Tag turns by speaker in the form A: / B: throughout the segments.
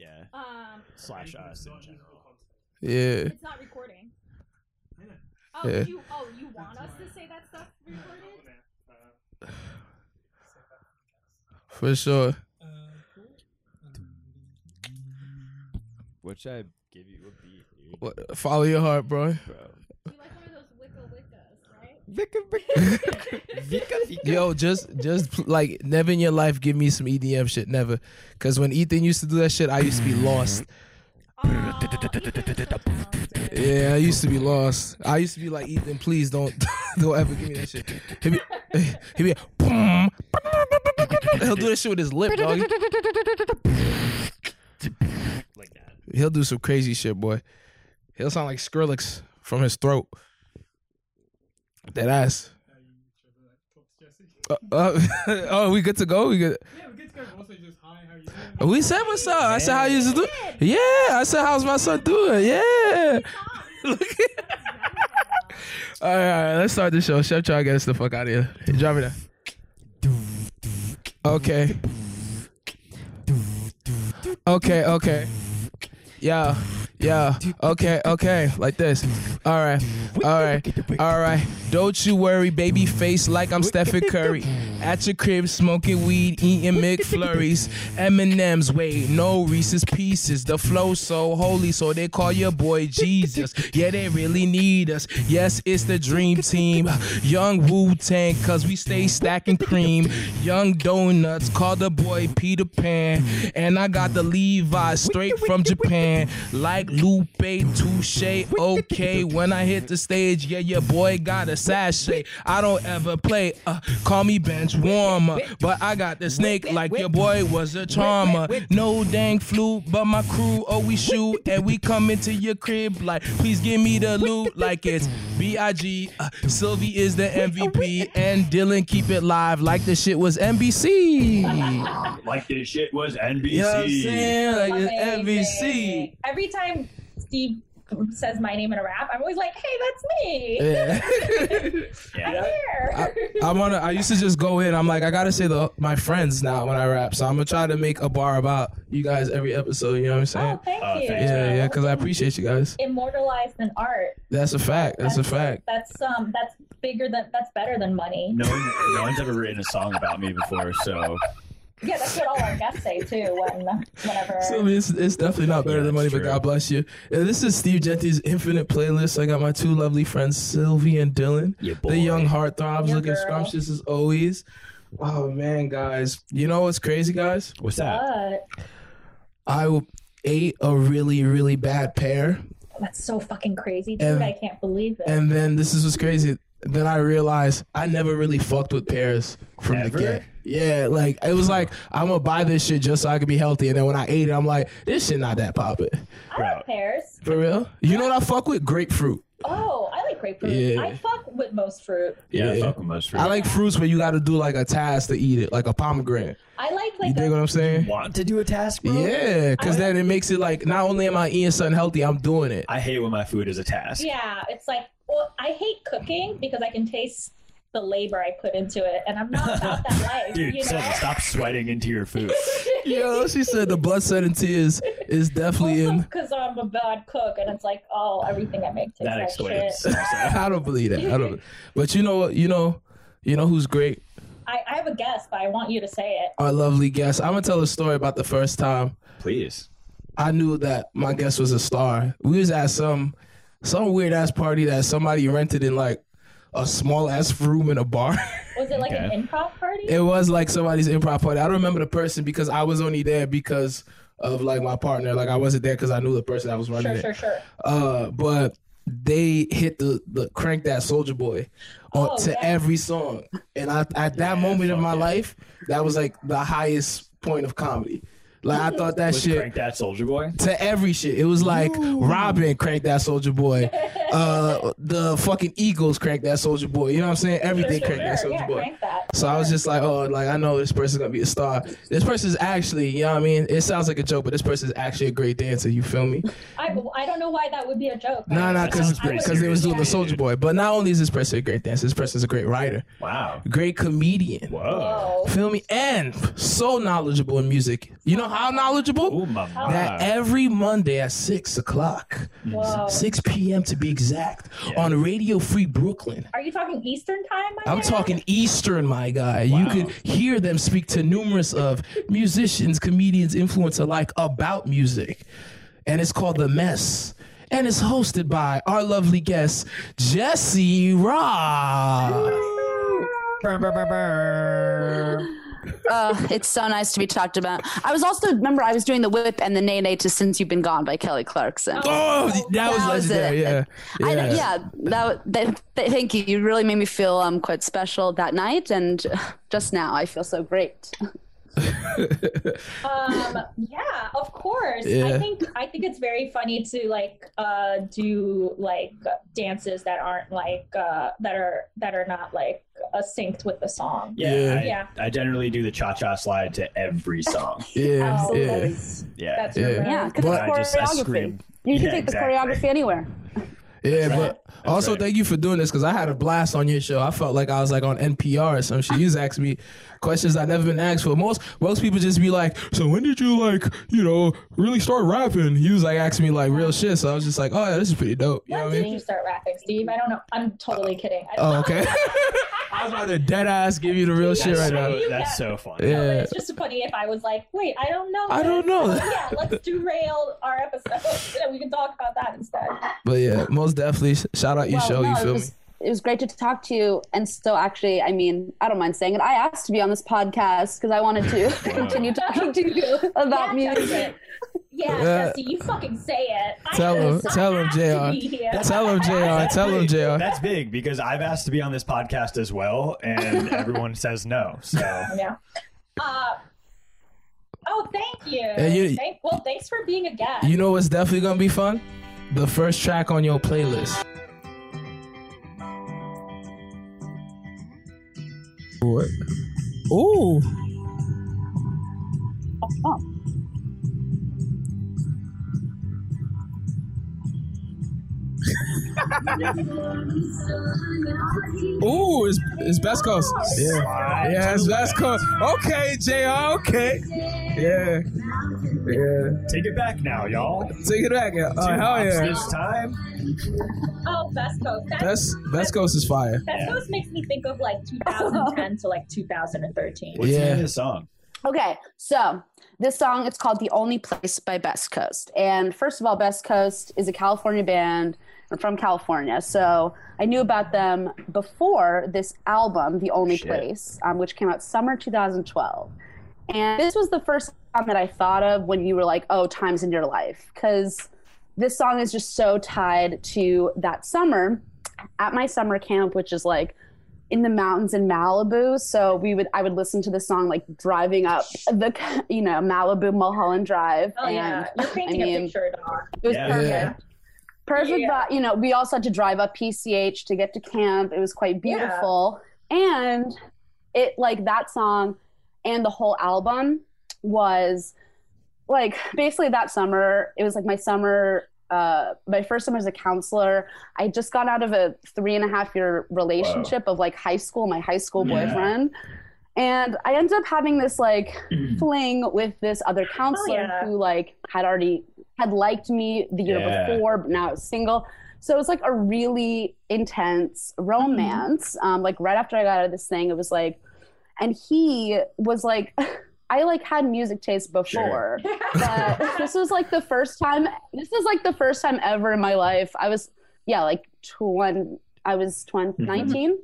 A: Yeah.
B: Um,
A: Slash us in general.
C: Yeah.
B: it's not recording. Oh,
C: Yeah.
B: you? Oh, you want us to say that stuff recorded?
C: For sure.
A: What should I give you a beat.
C: What, follow your heart, bro.
A: Bro.
B: You like one of those wicca wickas, right?
A: Vika, Vika. Vika, Vika.
C: Yo, just just like never in your life give me some EDM shit, never. Cause when Ethan used to do that shit, I used to be lost.
B: Oh,
C: Yeah, I used to be lost. I used to be like Ethan, please don't don't ever give me that shit. He'll be, he'll be boom. He'll do that shit with his lip, dog.
A: like that.
C: He'll do some crazy shit, boy. He'll sound like Skrillex from his throat. That ass. Uh, uh, oh, we good to go. We good. Yeah, We good to go. Also, just hi, how you doing? We said what's up. I said how you used to do. Yeah, I said how's my son doing. Yeah. All right, all right, let's start the show. Chef, try to get us the fuck out of here. Drop it down. Okay. Okay, okay. Yeah, yeah. Okay, okay. Like this. All right, all right, all right. Don't you worry, baby face like I'm Stephen Curry. At your crib, smoking weed, eating McFlurries. M&M's, wait, no Reese's Pieces. The flow so holy, so they call your boy Jesus. Yeah, they really need us. Yes, it's the dream team. Young Wu Tang, cause we stay stacking cream. Young Donuts, call the boy Peter Pan. And I got the Levi straight from Japan. Like Lupe Touche, okay. When I hit the stage, yeah, your boy got a sachet. I don't ever play, uh, call me bench warmer. But I got the snake like your boy was a charmer. No dang flu, but my crew always shoot. And we come into your crib like, please give me the loot like it's B.I.G. Uh, Sylvie is the MVP. And Dylan keep it live like the shit was NBC.
A: Like this shit was NBC.
C: You know what I'm saying? Like it's. NBC.
B: Every time Steve says my name in a rap, I'm always like, "Hey, that's me.
C: Yeah.
B: I'm
A: Yeah.
B: here."
C: I, I wanna. I used to just go in. I'm like, I gotta say the my friends now when I rap. So I'm gonna try to make a bar about you guys every episode. You know what I'm saying?
B: oh, thank
A: Oh,
B: you.
A: thanks,
C: yeah, yeah. Because I appreciate you guys.
B: immortalized in art.
C: That's a fact. That's a fact.
B: That's um that's bigger than that's better than money.
A: No, no one's ever written a song about me before, so
B: Yeah, that's what all our guests say too. When whenever
C: So it's, it's definitely not better
A: Yeah,
C: than money,
A: that's
C: but. God bless you. This is Steve Genty's Infinite Playlist. I got my two lovely friends, Sylvie and Dylan.
A: Yeah,
C: The young heartthrobs
B: Yeah,
C: looking
B: girl.
C: scrumptious as always. Oh man, guys. You know what's crazy, guys?
A: what's that?
B: but
C: I ate a really, really bad pear.
B: that's so fucking crazy, dude.
C: And-
B: I can't believe it.
C: And then this is what's crazy. Then I realized I never really fucked with pears from
A: Ever?
C: the get. Yeah, like it was like I'm gonna buy this shit just so I could be healthy. And then when I ate it, I'm like, this shit not that poppin'.
B: I like pears.
C: For real? You know what I fuck with? Grapefruit.
B: Oh, I like grapefruit.
C: Yeah.
B: I fuck with most fruit.
A: Yeah,
C: Yeah.
A: fuck with most fruit.
C: I like fruits where you got to do like a task to eat it, like a pomegranate.
B: I like
C: You
B: like
C: dig
B: a,
C: what I'm saying?
A: want to do a task, bro.
C: Yeah, because then it makes it like not only am I eating something healthy, I'm doing it.
A: I hate when my food is a task.
B: yeah. It's like well, I hate cooking because I can taste the labor I put into it, and I'm not about that life.
A: Dude,
B: you know.
A: Sylvie, stop sweating into your food.
C: Yo, she said the blood, sweat, and tears is definitely in.
B: because I'm a bad cook, and it's like, oh, everything I make tastes
A: That
B: like
A: explains.
B: shit.
C: I don't believe that. I don't. But you know what? You know, you know who's great?
B: I, I have a guess, but I want you to say it.
C: Our lovely guest. I'm gonna tell a story about the first time
A: Please.
C: I knew that my guest was a star. We was at some some weird ass party that somebody rented in like a small ass room in a bar.
B: Was it like
A: Okay.
B: an improv party?
C: it was like somebody's improv party. I don't remember the person because I was only there because of like my partner. Like I wasn't there because I knew the person that was running
B: sure,
C: it.
B: sure, sure.
C: Uh, but they hit the the crank that soldier boy on
B: Oh,
C: to
B: yeah.
C: every song, and I at that moment in my
A: yeah.
C: life, that was like the highest point of comedy. Like I thought that
A: Was
C: shit
A: Crank That Soldier Boy?
C: to every shit. It was like Robin cranked that soldier boy. uh, the fucking Eagles cranked that Soldier Boy. You know what I'm saying? Everything
B: Sure,
C: cranked that Soldier
B: yeah,
C: Boy.
B: that.
C: So I was just like, oh, like I know this person's gonna be a star. This person's actually, you know what I mean? It sounds like a joke, but this person's actually a great dancer. You feel me?
B: I, I don't know why that would be a joke.
C: Nah, nah, because
A: sounds pretty
C: because they was doing the. Soldier Boy. But not only is this person a great dancer, this person's a great writer,
A: Wow.
C: great comedian.
A: Whoa.
B: Whoa.
C: Feel me? And so knowledgeable in music. You know how knowledgeable?
A: Ooh, my
C: That every Monday at six o'clock,
B: Whoa.
C: six p.m. to be exact,
A: Yeah.
C: on Radio Free Brooklyn.
B: Are you talking Eastern time? my
C: I'm
B: man?
C: talking Eastern, my guy. You
A: Wow.
C: could hear them speak to numerous of musicians, comedians, influencers alike about music. And it's called The Mess. And it's hosted by our lovely guest, Jesse Rock.
D: Uh, it's so nice to be talked about. I was also remember I was doing the whip and the nay nay to "Since You've Been Gone" by Kelly Clarkson.
C: Oh, that was
D: That was
C: legendary.
D: it.
C: Yeah.
D: I,
C: Yeah.
D: yeah, that, that, that- thank you. You really made me feel um quite special that night, and just now I feel so great.
B: Um, yeah, of course.
C: Yeah.
B: I think I think it's very funny to like uh do like dances that aren't like uh that are that are not like uh, synced with the song.
A: Yeah,
C: Yeah.
A: I,
B: Yeah.
A: I generally do the cha cha slide to every song.
C: Yeah.
B: Oh,
C: yeah.
B: that's,
A: Yeah.
B: that's
C: Yeah.
B: really-
D: Yeah, because
C: But-
A: I just I
D: choreography.
A: scream.
D: You can
A: Yeah,
D: take the
A: exactly.
D: choreography anywhere.
C: Yeah,
A: right.
C: but also
A: right.
C: thank you for doing this because I had a blast on your show. I felt like I was like on NPR or some shit. You was asking me questions I've never been asked for. Most most people just be like, "So when did you like you know really start rapping?" He was like asking me like real shit. So I was just like, "Oh yeah, this is pretty dope." You know
B: When
C: what I
B: did
C: mean?
B: you start rapping, Steve? I don't know. I'm totally kidding. I
C: Oh okay. I was about to dead ass give you the real shit right
A: so,
C: now.
A: That's
B: that's
A: so funny.
C: Yeah.
B: No, it's just funny if I was like, wait, I don't know.
C: I don't know.
B: yeah, let's derail our episode. we can talk about that instead.
C: But yeah, most definitely shout out your
D: Well,
C: show.
D: no,
C: you feel me?
D: Was, it was great to talk to you. And so, actually, I mean, I don't mind saying it. I asked to be on this podcast because I wanted to continue talking to you about
B: yeah,
D: music.
B: Yeah,
C: Yeah.
B: Jesse, you fucking say it.
C: Tell
B: am
C: him-
B: so
C: tell him,
B: asked to
C: JR.
B: be.
C: Tell him, Jr.
A: That's
C: Tell him. Jr.
A: That's big because I've asked to be on this podcast as well, and everyone says no. So
B: Yeah. Uh, oh, thank you.
C: And you-
B: Thank, well, thanks for being a guest.
C: You know what's definitely gonna be fun? The first track on your playlist. What? Ooh.
D: Oh.
C: Ooh, it's, it's Best Coast. Yeah. Yeah, it's Best Coast. Okay, JR, okay. Yeah. Yeah.
A: take it back now, y'all.
C: Take it back. Yeah. Oh, hell yeah.
A: This time,
B: oh, Best Coast. That,
C: Best, Best Coast is fire.
B: Best Coast makes me think of like 2010 to like 2013.
A: what's the
C: Yeah.
A: name of the song?
D: Okay, so this song it's called "The Only Place" by Best Coast. And first of all, Best Coast is a California band. I'm from California, so I knew about them before this album, "The Only
A: Shit.
D: Place," um, which came out summer 2012. And this was the first song that I thought of when you were like, "Oh, times in your life," because this song is just so tied to that summer at my summer camp, which is like in the mountains in Malibu. So we would I would listen to the song like driving up the you know Malibu Mulholland Drive.
B: Oh, yeah.
D: and
B: You're painting
D: I mean,
B: a picture, of dog.
D: it was
A: Yeah.
D: perfect.
C: Yeah.
D: Perfect,
B: Yeah.
D: but you know, we also had to drive up PCH to get to camp. It was quite beautiful, and it like that song and the whole album was like basically that summer. It was like my summer, uh, my first summer as a counselor. I just got out of a three and a half year relationship of like high school, my high school
A: Yeah.
D: boyfriend. And I ended up having this like fling with this other counselor
B: yeah.
D: who like had already had liked me the year
A: Yeah.
D: before, but now I was single. So it was like a really intense romance. Um, like right after I got out of this thing, it was like, and he was like, I like had music taste before, but this was like the first time. This is like the first time ever in my life. I was yeah, like twenty. I was 20,
A: Mhm.
D: 19.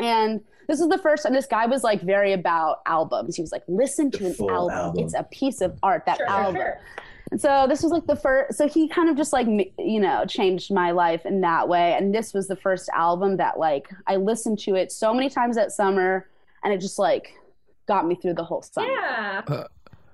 D: and this is the first time this guy was like very about albums. He was like, listen to an album.
A: album.
D: It's a piece of art. That
B: Sure, sure,
D: album.
B: sure.
D: And so this was like the first. So he kind of just like you know changed my life in that way. And this was the first album that like I listened to it so many times that summer, and it just like got me through the whole summer.
B: Yeah.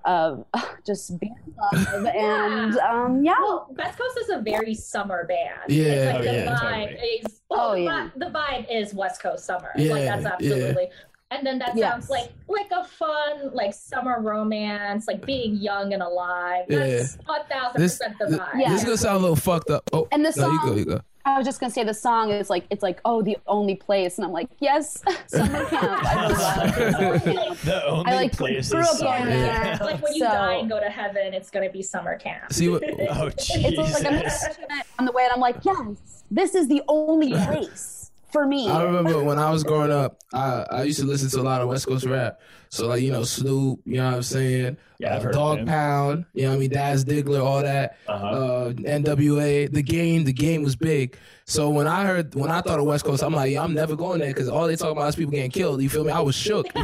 D: of just being in love and um, yeah.
B: Well, Best Coast is a very summer band.
C: Yeah.
B: It's like
A: Oh,
B: the
A: yeah,
B: vibe
A: totally.
B: is well,
D: Oh,
B: the,
D: yeah.
B: the vibe is West Coast summer.
C: Yeah,
B: like that's
C: yeah.
B: absolutely. And then that
D: Yes.
B: sounds like like a fun like summer romance, like being young and alive. That's a thousand
C: This-
B: percent the
C: th-
B: vibe.
D: Yeah.
C: This is gonna sound a little fucked up. Oh,
D: And the
C: no, you
D: song-
C: go, you go.
D: I was just gonna say the song is like it's like oh the only place and I'm like yes summer camp I love
A: the only
D: I like
A: place
D: grew
A: is
D: up
A: summer.
D: going there.
B: like when you
D: So-
B: die and go to heaven, it's gonna be summer camp.
C: See what?
A: Oh
D: It's
A: Jesus!
D: like I'm listening to it on the way and I'm like yes this is the only place for me.
C: I remember when I was growing up, I, I used to listen to a lot of West Coast rap. So like you know Snoop, you know what I'm saying?
A: Yeah,
C: Uh, Dog. Pound, you know what I mean? Daz Diggler, all that.
A: Uh-huh.
C: Uh, NWA, the game, the game was big. So when I heard, when I thought of West Coast, I'm like, yeah, I'm never going there because all they talk about is people getting killed. You feel me? I was shook.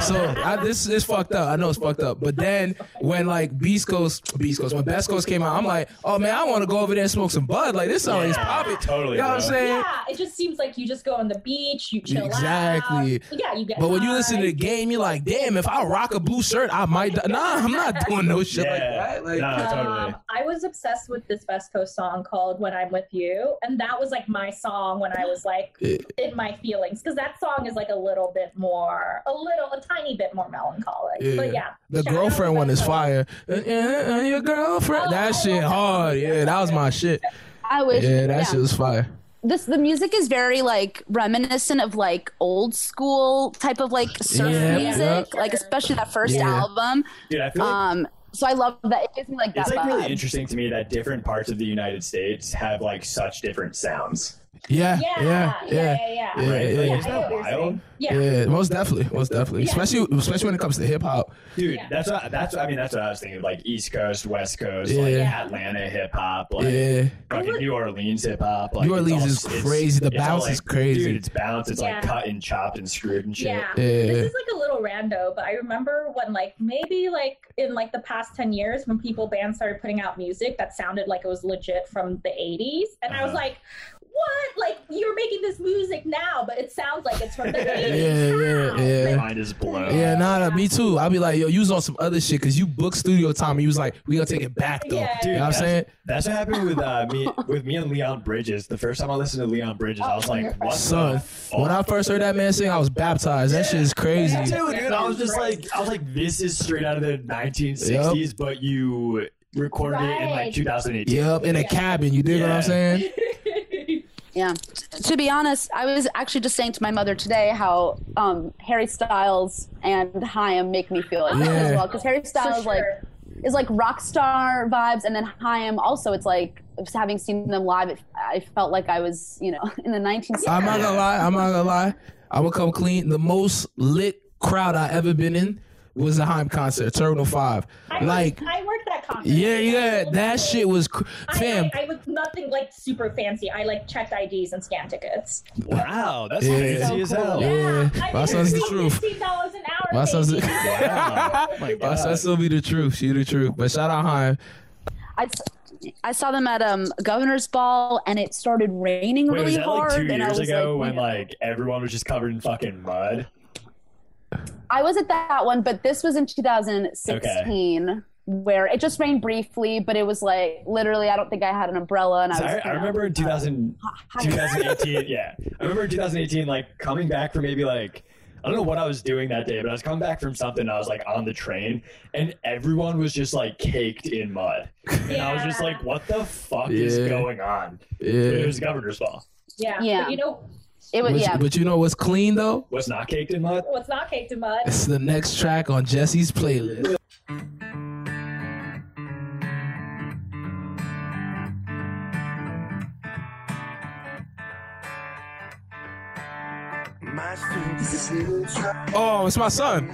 C: so I, this is fucked up. I know it's fucked up. But then when like Beast Coast, Beast Coast, when Best Coast came out, I'm like, oh man, I want to go over there and smoke some bud. Like this song is
B: Yeah.
C: popping.
A: Totally,
C: You know what I'm saying?
B: Yeah, it just seems like you just go on the beach, you chill
C: Exactly.
B: out. Exactly. Yeah, you get.
C: But when you listen to the game, you're like, damn, if I rock a blue shirt, I might. Die. Nah, I'm not doing no shit like that. Like,
A: Nah, totally.
B: Um, I was obsessed with this Best Coast song called "When I'm With You," and that was like my song when I was like
C: Yeah.
B: in my feelings because that song is like a little bit more, a little, a tiny bit more melancholic.
C: Yeah.
B: But yeah,
C: The girlfriend one is
B: Coast.
C: fire. Uh, uh, uh, your girlfriend.
B: Oh,
C: that
B: I
C: shit hard.
B: that.
C: Yeah, that was my shit.
D: I wish
C: Yeah, that
D: yeah.
C: shit was fire.
D: This the music is very like reminiscent of like old school type of like surf
C: Yeah,
D: music,
C: yeah.
D: like especially that first
C: Yeah.
D: album.
A: Dude, I feel like
D: Um, so I love that. It gives me like that
A: it's like
D: vibe.
A: really interesting to me that different parts of the United States have like such different sounds.
C: Yeah,
B: Yeah,
C: yeah,
B: yeah,
C: yeah.
B: yeah, yeah.
C: Yeah,
A: Right?
C: yeah,
A: Like,
C: yeah.
A: isn't
B: I know
A: that wild?
B: Yeah.
C: Yeah, most definitely, most definitely.
B: Yeah.
C: Especially, especially when it comes to hip hop.
A: Dude,
B: Yeah.
A: that's what that's what, I mean. That's what I was thinking. Like East Coast, West Coast,
C: Yeah.
A: like
B: Yeah.
A: Atlanta hip hop, like
C: Yeah,
A: fucking New Orleans hip hop. Like,
C: New
A: it's
C: Orleans
A: all-
C: is crazy. The bounce
A: like-
C: is crazy.
A: Dude, it's bounce. It's
B: Yeah.
A: like cut and chopped and screwed and shit.
B: Yeah.
C: Yeah.
B: This is like a little rando, but I remember when like maybe like in like the past 10 years when people bands started putting out music that sounded like it was legit from the 80s and I was
A: Uh-huh.
B: like, "What? Like you're making this music now, but it sounds like it's from the 80s."
C: Yeah, yeah, yeah.
B: Like,
A: Mind is blown.
C: Yeah, nah, nah, me too. I'll be like, yo, you was on some other shit because you booked studio time and you was like, we gonna take it back though.
B: Yeah.
C: You know what I'm saying?
A: That's what happened with uh, me with me and Leon Bridges. The first time I listened to Leon Bridges, I was
B: Oh,
A: like, "What
C: Son,
A: the fuck?"
C: when I first heard that man sing, I was baptized. That shit is crazy.
A: Me too, dude. I was just like, I was like, this is straight out of the 1960s, but you recorded it in like 2018.
C: Yep, in a cabin. You dig what I'm saying?
D: Yeah. To be honest, I was actually just saying to my mother today how um, Harry Styles and Haim make me feel like that as well. Because Harry Styles
B: For
D: like is like rock star vibes, and then Haim also it's like having seen them live, it, I felt like I was you know in the 1960s.
C: I'm not gonna lie. I'm not gonna lie. I will come clean. The most lit crowd I ever been in was the Haim concert, Terminal Five.
B: I
C: Like,
B: worked, I worked that concert.
C: yeah, yeah, that shit was, cr-
B: I,
C: fam.
B: I, I was nothing like super fancy. I like checked IDs and scanned tickets.
A: Wow, that's
C: Yeah.
A: fancy as
B: So
A: hell.
B: cool.
C: Yeah,
B: I
C: my
B: paid
C: son's the truth.
B: Fifteen dollars an hour.
C: My son's the-
B: baby.
A: Wow. Oh my
C: My
A: god.
C: son still be the truth. She the truth. But shout out Haim.
D: I, I saw them at um Governor's Ball, and it started raining
A: Wait, was
D: really
A: that
D: hard.
A: like two
D: and I
A: years
D: was
A: ago
D: like,
A: when like everyone was just covered in fucking mud?
D: I was at that one, but this was in 2016. Where it just rained briefly, but it was like literally, I don't think I had an umbrella, and I was.
A: I, I remember in 2000, 2018, yeah. I remember in 2018, like coming back from maybe like, I don't know what I was doing that day, but I was coming back from something. I was like on the train, and everyone was just like caked in mud. And I was just like, what the fuck is going on? But it was governor's ball.
B: Yeah.
D: Yeah.
B: But you know
D: It was
C: But,
D: yeah.
C: but you know what's clean though?
A: Was not caked in mud?
B: what's not caked in mud?
C: It's the next track on Jesse's playlist. Oh, it's my son.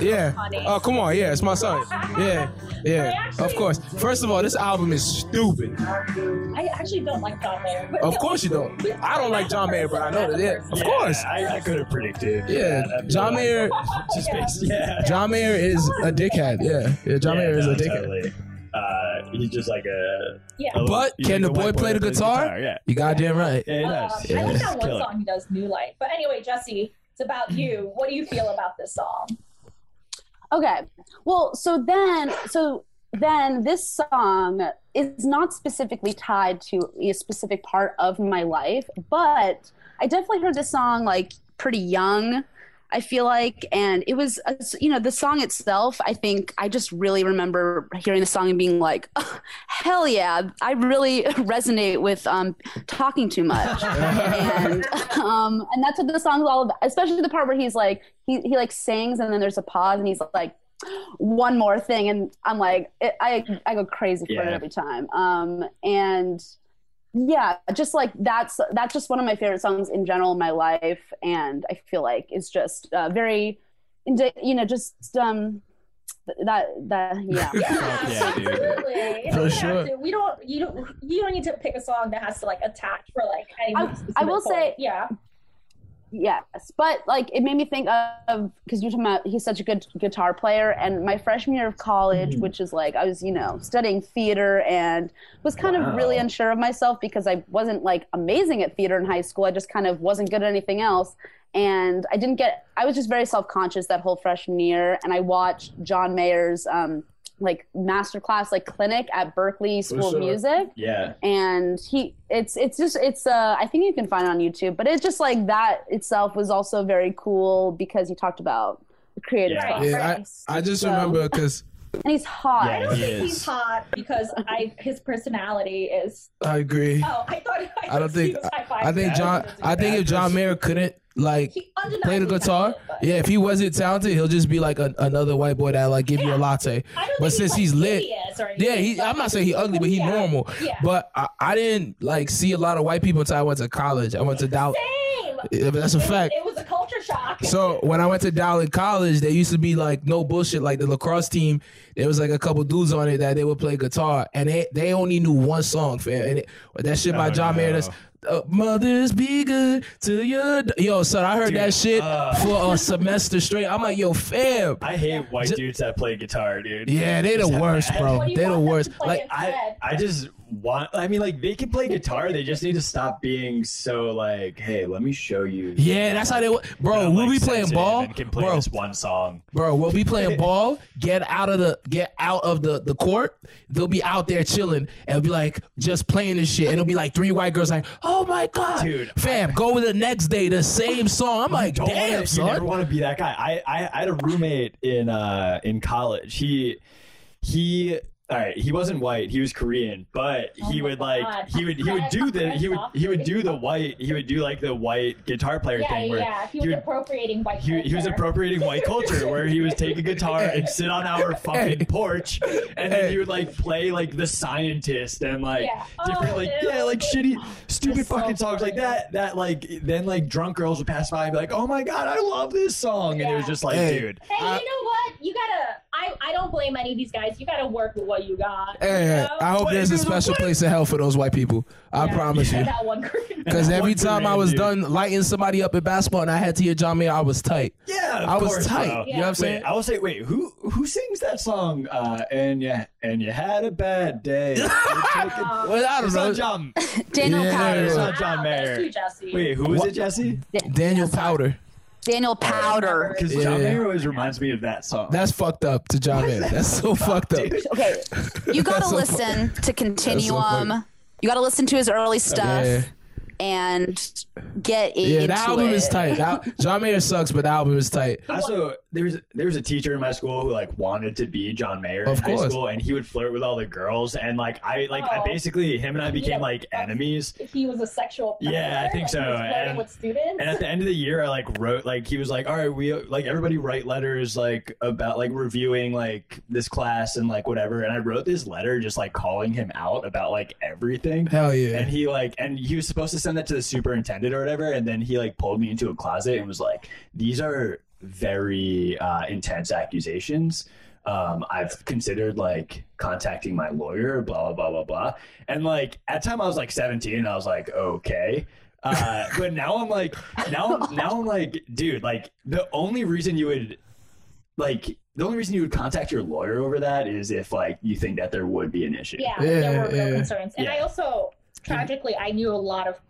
C: Yeah. Oh, come on. Yeah, it's my son. Yeah. Yeah. Of course. First of all, this album is stupid.
B: I actually don't like John Mayer.
C: Of course you don't. I don't like John Mayer, but I know that. Yeah. Of
A: Yeah,
C: course.
A: I, I could have predicted.
C: Yeah. John Mayer.
A: Just based, yeah.
C: John Mayer is a dickhead. Yeah. Yeah. John
A: Yeah,
C: Mayer is
A: no,
C: a dickhead.
A: Totally. Uh, he's just like a.
B: Yeah.
A: a-
C: But can
A: like
C: the
A: a
C: boy play the
A: that plays
C: guitar?
A: Yeah.
C: You goddamn right.
A: Yeah, he
B: Um,
A: does.
B: I like
A: Yeah.
B: that one
A: Killer.
B: song he does, New Light. But anyway, Jesse, it's about you. What do you feel about this song?
D: Okay. Well, so then, so then this song is not specifically tied to a specific part of my life, but I definitely heard this song like pretty young. I feel like, and it was, uh, you know, the song itself. I think I just really remember hearing the song and being like, "Oh, "Hell yeah!" I really resonate with um, talking too much, and um, and that's what the song's all about. Especially the part where he's like, he he like sings and then there's a pause and he's like, one more thing, and I'm like, it, I I go crazy for it every time. Um, and yeah, just like that's that's just one of my favorite songs in general in my life, and I feel like it's just uh, very, indi- you know, just um, that that yeah.
A: Fuck yeah.
B: Absolutely.
C: For sure.
B: to- we don't. You don't. You don't need to pick a song that has to like attach for like.
D: I- I will
B: point.
D: say-
B: yeah.
D: Yes, but like it made me think of because you're talking about he's such a good guitar player, and my freshman year of college,
A: Mhm.
D: which is like I was you know studying theater and was kind of really unsure of myself because I wasn't like amazing at theater in high school. I just kind of wasn't good at anything else, and I didn't get. I was just very self conscious that whole freshman year, and I watched John Mayer's um like masterclass like clinic at Berklee School
C: sure.
D: of Music
A: Yeah.
D: and he it's it's just it's uh i think you can find it on youtube but it's just like that itself was also very cool because he talked about the creative
A: Yeah.
D: process
C: Yeah,
B: Right.
C: I just
D: So-
C: remember because
D: and he's hot
A: Yeah.
B: I don't
A: He
B: think
A: is.
B: he's hot because I his personality is.
C: I agree.
B: Oh, I thought. I,
C: I don't think.
B: was high-fiving
C: I think
B: me.
C: John. I think if John Mayer couldn't like play the guitar,
B: talented, but
C: yeah, if he wasn't talented, he'll just be like a, another white boy that like give you a latte.
B: I don't
C: But
B: think
C: since he's
B: like
C: lit,
B: hideous
C: Yeah,
B: anything,
C: he. I'm not saying he ugly, but he
B: yeah,
C: normal.
B: Yeah.
C: But I, I didn't like see a lot of white people until I went to college. I went to Dallas.
B: Same.
C: Yeah, but that's a
B: It was-
C: fact.
B: It was a culture shock.
C: So when I went to Dowling College, there used to be like no bullshit. Like the lacrosse team, there was like a couple dudes on it that they would play guitar, and they they only knew one song, fam. And it, that shit by
A: Oh,
C: John Mayer. That's uh, mothers be good to your d-" yo. son, I heard
A: Dude,
C: that shit
A: uh.
C: for a semester straight. I'm like, yo, fam.
A: I hate white
C: Ju-
A: dudes that play guitar, dude.
C: Yeah, they the worst, bro.
B: What do
C: They the worst. Like?
A: I, I just want. I mean, like they can play guitar. They just need to stop being so like, hey, let me show you.
C: Yeah, that's how they. Bro, we'll
A: like,
C: be playing ball,
A: can play
C: bro.
A: this one song.
C: Bro, we'll be playing ball. Get out of the get out of the the court. They'll be out there chilling and be like just playing this shit. And it'll be like three white girls like, oh my god,
A: Dude.
C: fam, go with the next day the same song. I'm like,
A: Don't
C: damn,
A: wanna, you never want to be that guy. I, I I had a roommate in uh in college. He he. All right, he wasn't white. He was Korean, but oh he
B: Oh my
A: would like
B: God.
A: he would he would do the he would he would do the white he would do like the white guitar player
B: yeah,
A: thing where
B: yeah. He was
A: he would
B: appropriating white
A: he, he was
B: culture.
A: appropriating white culture where he was take a guitar and sit on our fucking porch and then he would like play like the scientist and like
B: Yeah.
A: different
B: Oh,
A: like
B: ew.
A: yeah like shitty stupid
B: That's so
A: fucking songs like that that like then like drunk girls would pass by and be like oh my god I love this song and it was just like
C: Hey.
A: dude
B: Hey,
C: I-
B: you know what? You gotta. I, I don't blame any of these guys. You gotta work with what you got.
C: Hey,
B: you know?
C: I hope
A: What
C: there's a special place in hell for those white people. I
B: Yeah.
C: promise you.
B: That one
C: Because every
A: one
C: time I was
A: dude.
C: done lighting somebody up at basketball and I had to hear John Mayer, I was tight.
A: yeah of
C: I was
A: course,
C: tight.
A: bro.
C: You know what I'm saying?
A: Wait, I will say, wait, who who sings that song? Uh, and yeah, and you had a bad day. You took it-
C: Well, I don't
A: it's
C: know.
A: not John.
D: daniel
C: Yeah,
D: Powter
A: It's not John
B: wow,
A: Mayer.
B: That's you, Jesse.
A: Wait, who is
C: What?
A: it, Jesse?
C: Daniel Powter.
D: Daniel oh, Powter
A: Because
C: Yeah.
A: John Mayer always reminds me of that song.
C: That's fucked up to John Mayer. That's so fucked up.
D: Okay you gotta
C: That's so
D: listen to continuum
C: funny.
D: you gotta listen to his early stuff
C: Yeah.
D: and get
C: Yeah,
D: into
C: that album is tight. John Mayer sucks, but the album is tight.
A: Also, there's there's a teacher in my school who like wanted to be John Mayer
C: Of
A: in high school, and he would flirt with all the girls, and like I like I
B: Oh.
A: basically him and I became like enemies.
B: He was a sexual.
A: Yeah, I think
B: like,
A: so,
B: He was
A: and-
B: with students.
A: And at the end of the year, I like wrote like he was like, all right, we like everybody write letters like about like reviewing like this class and like whatever. And I wrote this letter just like calling him out about like everything.
C: Hell yeah.
A: And he like, and he was supposed to send that to the superintendent or whatever. And then he like pulled me into a closet and was like, "These are very uh, intense accusations. Um, I've considered like contacting my lawyer. Blah blah blah blah blah." And like at the time I was like 17. I was like, "Okay." Uh, but now I'm like, now now I'm like, dude, like the only reason you would like the only reason you would contact your lawyer over that is if like you think that there would be an issue.
B: yeah,
C: Yeah,
B: there were real
C: yeah.
B: concerns, and I also tragically I knew a lot of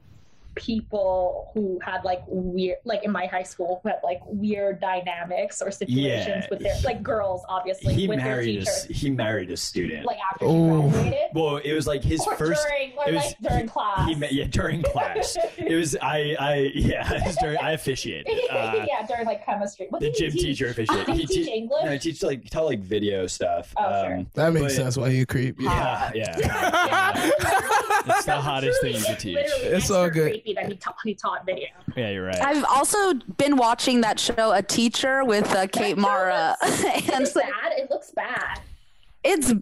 B: people who had like weird like in my high school who had like weird dynamics or situations
A: Yeah.
B: with their like girls obviously
A: he
B: with their
A: married a, he married a student.
B: like after
C: Oh.
B: she graduated
A: well, it was like his
B: or
A: first.
B: during or
A: it was-
B: like during class
A: He met, yeah during class. it was I I yeah was during, I officiated. Uh,
B: yeah during like chemistry what
A: the gym
B: teach?
A: teacher officiated.
B: Did he
A: He
B: teach
A: te-
B: English
A: No, he teach like tell like video stuff.
B: Oh, sure.
A: um,
C: That makes
A: but-
C: sense why you creep.
A: Yeah, yeah.
B: it's
A: the hottest thing you could teach.
C: It's all good.
B: Creepy that he, ta- he taught video.
A: Yeah, you're right.
D: I've also been watching that show, A Teacher, with uh, Kate Mara, and
B: it's bad. It looks bad.
D: It's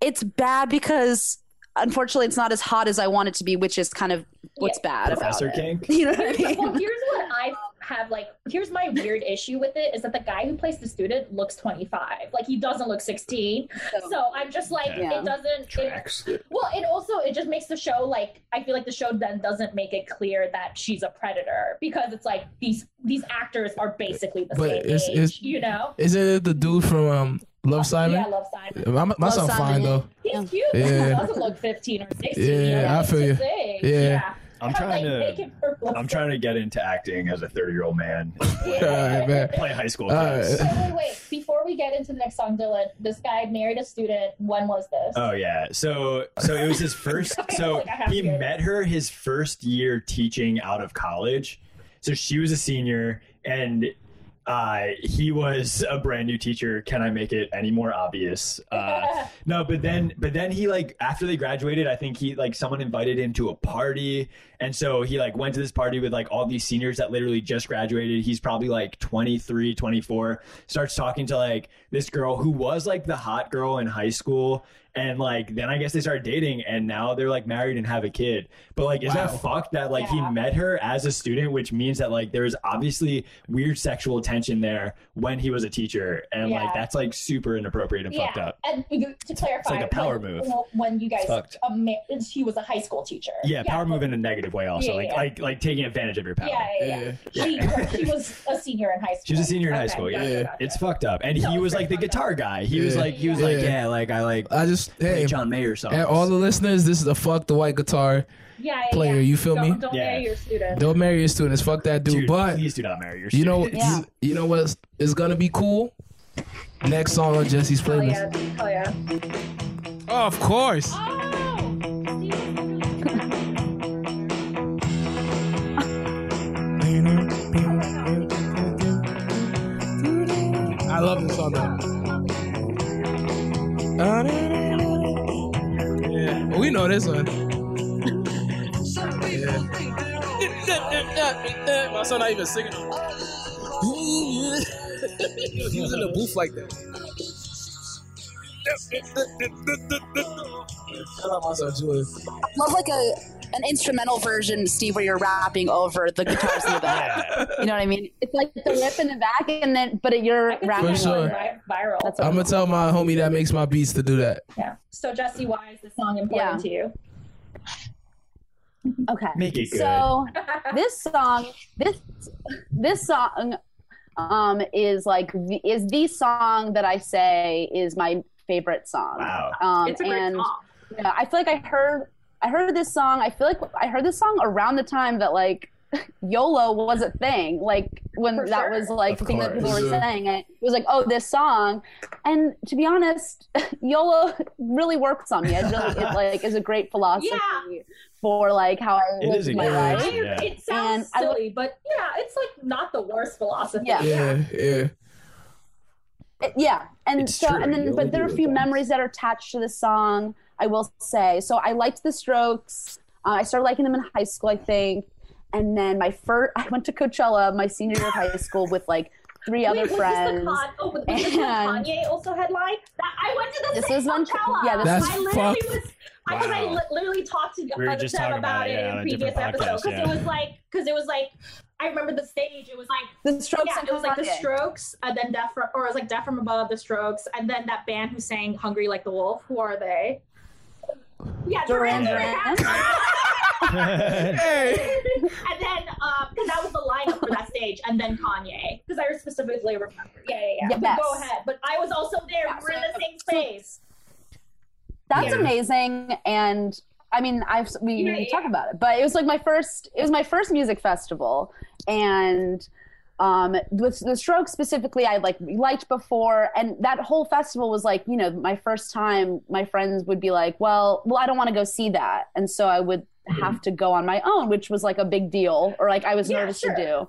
D: it's bad because unfortunately it's not as hot as I want it to be, which is kind of what's bad
A: Professor
D: about it.
A: King.
D: You know what I
B: Here's, well, here's what I have like. Here's my weird issue with it is that the guy who plays the student looks 25. Like he doesn't look 16. So I'm just like,
A: Yeah.
B: it doesn't. It, well, it also it just makes the show like I feel like the show then doesn't make it clear that she's a predator because it's like these these actors are basically the
C: But
B: same
C: it's-
B: age,
C: it's-
B: you know?
C: Isn't it the dude from um, Love Simon?
B: Yeah, I love Simon.
C: my my
D: Love
C: son fine though.
B: He's cute.
C: Yeah.
B: He doesn't look 15 or 16.
C: Yeah,
B: you know?
C: I feel you.
B: age.
C: Yeah.
A: I'm trying
B: make
A: to.
B: him look
A: I'm trying to get into acting as a 30 year old man.
C: All right, man.
A: Play high school.
C: All right.
B: Wait, wait, wait. Before we get into the next song, Dylan, this guy married a student. When was this?
A: Oh yeah. So so it was his first so
B: Like,
A: he met her his first year teaching out of college. So she was a senior and uh, he was a brand new teacher. Can I make it any more obvious? Uh, no, but then, but then he like after they graduated, I think he like someone invited him to a party, and so he like went to this party with like all these seniors that literally just graduated. He's probably like 23, 24. Starts talking to like this girl who was like the hot girl in high school. And like then I guess they started dating and now they're like married and have a kid. But like is
C: Wow.
A: that fucked that like
B: Yeah.
A: he met her as a student, which means that like there's obviously weird sexual tension there when he was a teacher. And like that's like super inappropriate and
B: yeah.
A: fucked up.
B: And to clarify, it's
A: like a power
B: when,
A: move.
B: When you guys,
A: fucked.
B: um, ma- he was a high school teacher.
A: Yeah, power move in a negative way also.
B: Yeah,
A: like
B: yeah.
A: like like taking advantage of your power.
B: Yeah, yeah, yeah. She, she was a senior in high school.
A: She was a senior in high school, yeah.
B: gotcha, gotcha.
A: It's fucked up. And
B: No,
A: he was like the
B: very fucked
A: guitar guy. He was like he was like,
C: Yeah.
A: yeah, like I like
C: I just
A: play
C: hey,
A: John Mayer songs.
C: and all the listeners, this is a fuck the white guitar.
B: yeah, yeah,
C: player,
B: yeah.
C: you feel
B: don't,
C: me?
B: Don't
A: Yeah.
B: marry your student.
C: Don't marry your students. Fuck that dude.
A: Dude,
C: but
A: please do not marry your
C: you know,
A: students.
D: Yeah.
C: you, you know what is gonna be cool? Next song on Jesse's
B: Hell
C: playlist.
B: yeah, hell yeah.
C: Oh, of course.
B: Oh!
C: I love this song. though. Yeah, we know this one. Yeah. My son not even singing. he was in the booth like that. Shout out my son Julian.
D: love like a an instrumental version, Steve, where you're rapping over the guitars in the back.
A: Yeah.
D: You know what I mean? It's like the rip in the back, and then but you're
B: I could see
D: rapping.
C: For
B: that
C: sure.
B: going Viral.
D: That's
C: I'm gonna tell my homie that makes my beats to do that.
B: yeah. So Jesse, why is this song important
D: Yeah.
B: to you?
D: Okay.
A: Make it good.
D: So this song, this this song, um, is like is the song that I say is my favorite song.
A: Wow.
D: Um,
B: it's a great
D: and
B: song.
D: yeah, I feel like I heard I heard this song. I feel like I heard this song around the time that like YOLO was a thing. Like when
B: For
D: that
B: sure.
D: was like the thing that people were saying. It was like, oh, this song. And to be honest, YOLO really works on me. It really it like is a great philosophy
B: Yeah.
D: for like how I
A: It
D: live
A: is a
D: my
A: good-
D: life.
A: Yeah.
B: It sounds
D: And I
B: silly, but yeah, it's like not the worst philosophy.
D: Yeah.
C: Yeah, yeah.
D: It- yeah and
A: It's
D: so
A: true.
D: and then
A: You
D: but there are a few
A: once.
D: memories that are attached to the song i will say so i liked the strokes uh, i started liking them in high school i think and then my first i went to coachella my senior year of high school with like three
B: Wait,
D: other
B: was
D: friends
B: This the con- oh, was this when Kanye also headlined? That, I went to the
D: This
B: same
D: is when-
B: Coachella.
D: yeah, this
C: That's
B: I literally
C: fucked.
B: was. I, 'cause I
A: Wow.
B: li- literally talked to
A: We were
B: them about
A: about it,
B: it
A: yeah,
B: in
A: a
B: previous
A: different
B: episode because
A: yeah.
B: it was like because it was like I remember the stage. It was like
D: the strokes
B: yeah,
D: and
B: it was like the Strokes, and then Death from, or it was like Death from Above, the Strokes, and then that band who sang "Hungry Like the Wolf." Who are they? Yeah,
D: Duran
B: Duran
D: Duran.
B: Duran.
C: Hey.
B: and then um, 'cause that was the lineup for that stage, and then Kanye, because I specifically remember. Yeah, yeah, yeah. But
D: Yes.
B: Go ahead. But I was also there.
D: Yeah,
B: we were in the
D: so-
B: same space.
D: that's
B: Yeah.
D: amazing and I mean, I've we,
B: Yeah,
D: we
B: yeah.
D: talk about it, but it was like my first. It was my first music festival, and um, with the Strokes specifically, I like liked before, and that whole festival was like, you know, my first time. My friends would be like, "Well, well, I don't want to go see that," and so I would
B: Mm-hmm.
D: have to go on my own, which was like a big deal, or like I was
B: Yeah,
D: nervous
B: sure.
D: to do.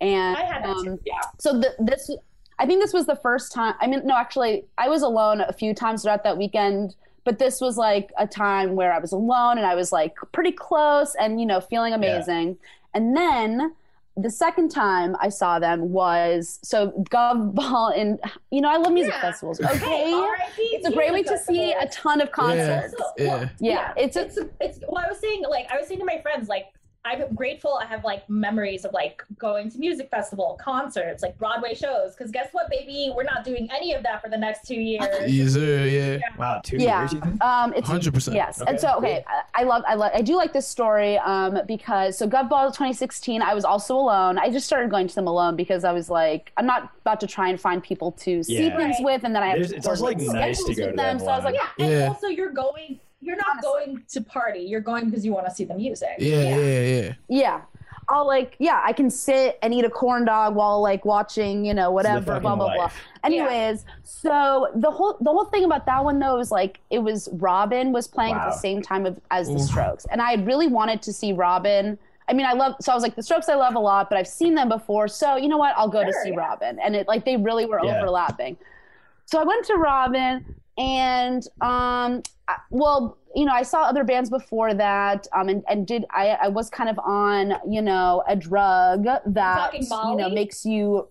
D: And
B: I had that
D: um,
B: too. Yeah.
D: so the, this i think this was the first time i mean no actually i was alone a few times throughout that weekend but this was like a time where i was alone and i was like pretty close and you know feeling amazing and then the second time i saw them was so gov ball and you know i love music
B: Yeah.
D: festivals okay
B: RIP
D: it's a great way to see a ton of concerts
B: So,
C: Yeah.
B: well,
D: Yeah, it's
B: it's
D: a-
B: it's it's well I was saying like I was saying to my friends like I'm grateful I have like memories of like going to music festival concerts like Broadway shows because guess what baby we're not doing any of that for the next two years
C: Yes, sir, yeah.
A: Wow, two
D: yeah
A: years. Yeah,
D: um it's
C: 100%.
D: yes
A: Okay,
D: and so okay I, I love i love i do like this story um because so gov ball 2016 i was also alone i just started going to them alone because i was like i'm not about to try and find people to see
A: Yeah.
D: things
B: Right.
D: with and then i have
A: There's-
D: to
A: it's also, like, nice to go
D: with
A: to
D: them
A: them
D: so i was like
A: alone.
B: yeah and also you're going you're not going to party you're going because you want to see the music
C: Yeah, yeah, yeah.
D: yeah I'll like, yeah, I can sit and eat a corn dog while like watching, you know, whatever,
A: fucking
D: blah blah blah.
A: life.
D: Anyways, so the whole the whole thing about that one though is like it was Robyn was playing at the same time of, as the Strokes, and I really wanted to see Robyn. I mean, I love so I was like the Strokes I love a lot, but I've seen them before, so you know what? I'll go to see
B: yeah.
D: Robyn, and it like they really were
A: Yeah.
D: overlapping. So I went to Robyn, and um, I, well, you know, I saw other bands before that, um, and, and did I, I was kind of on, you know, a drug that you know makes you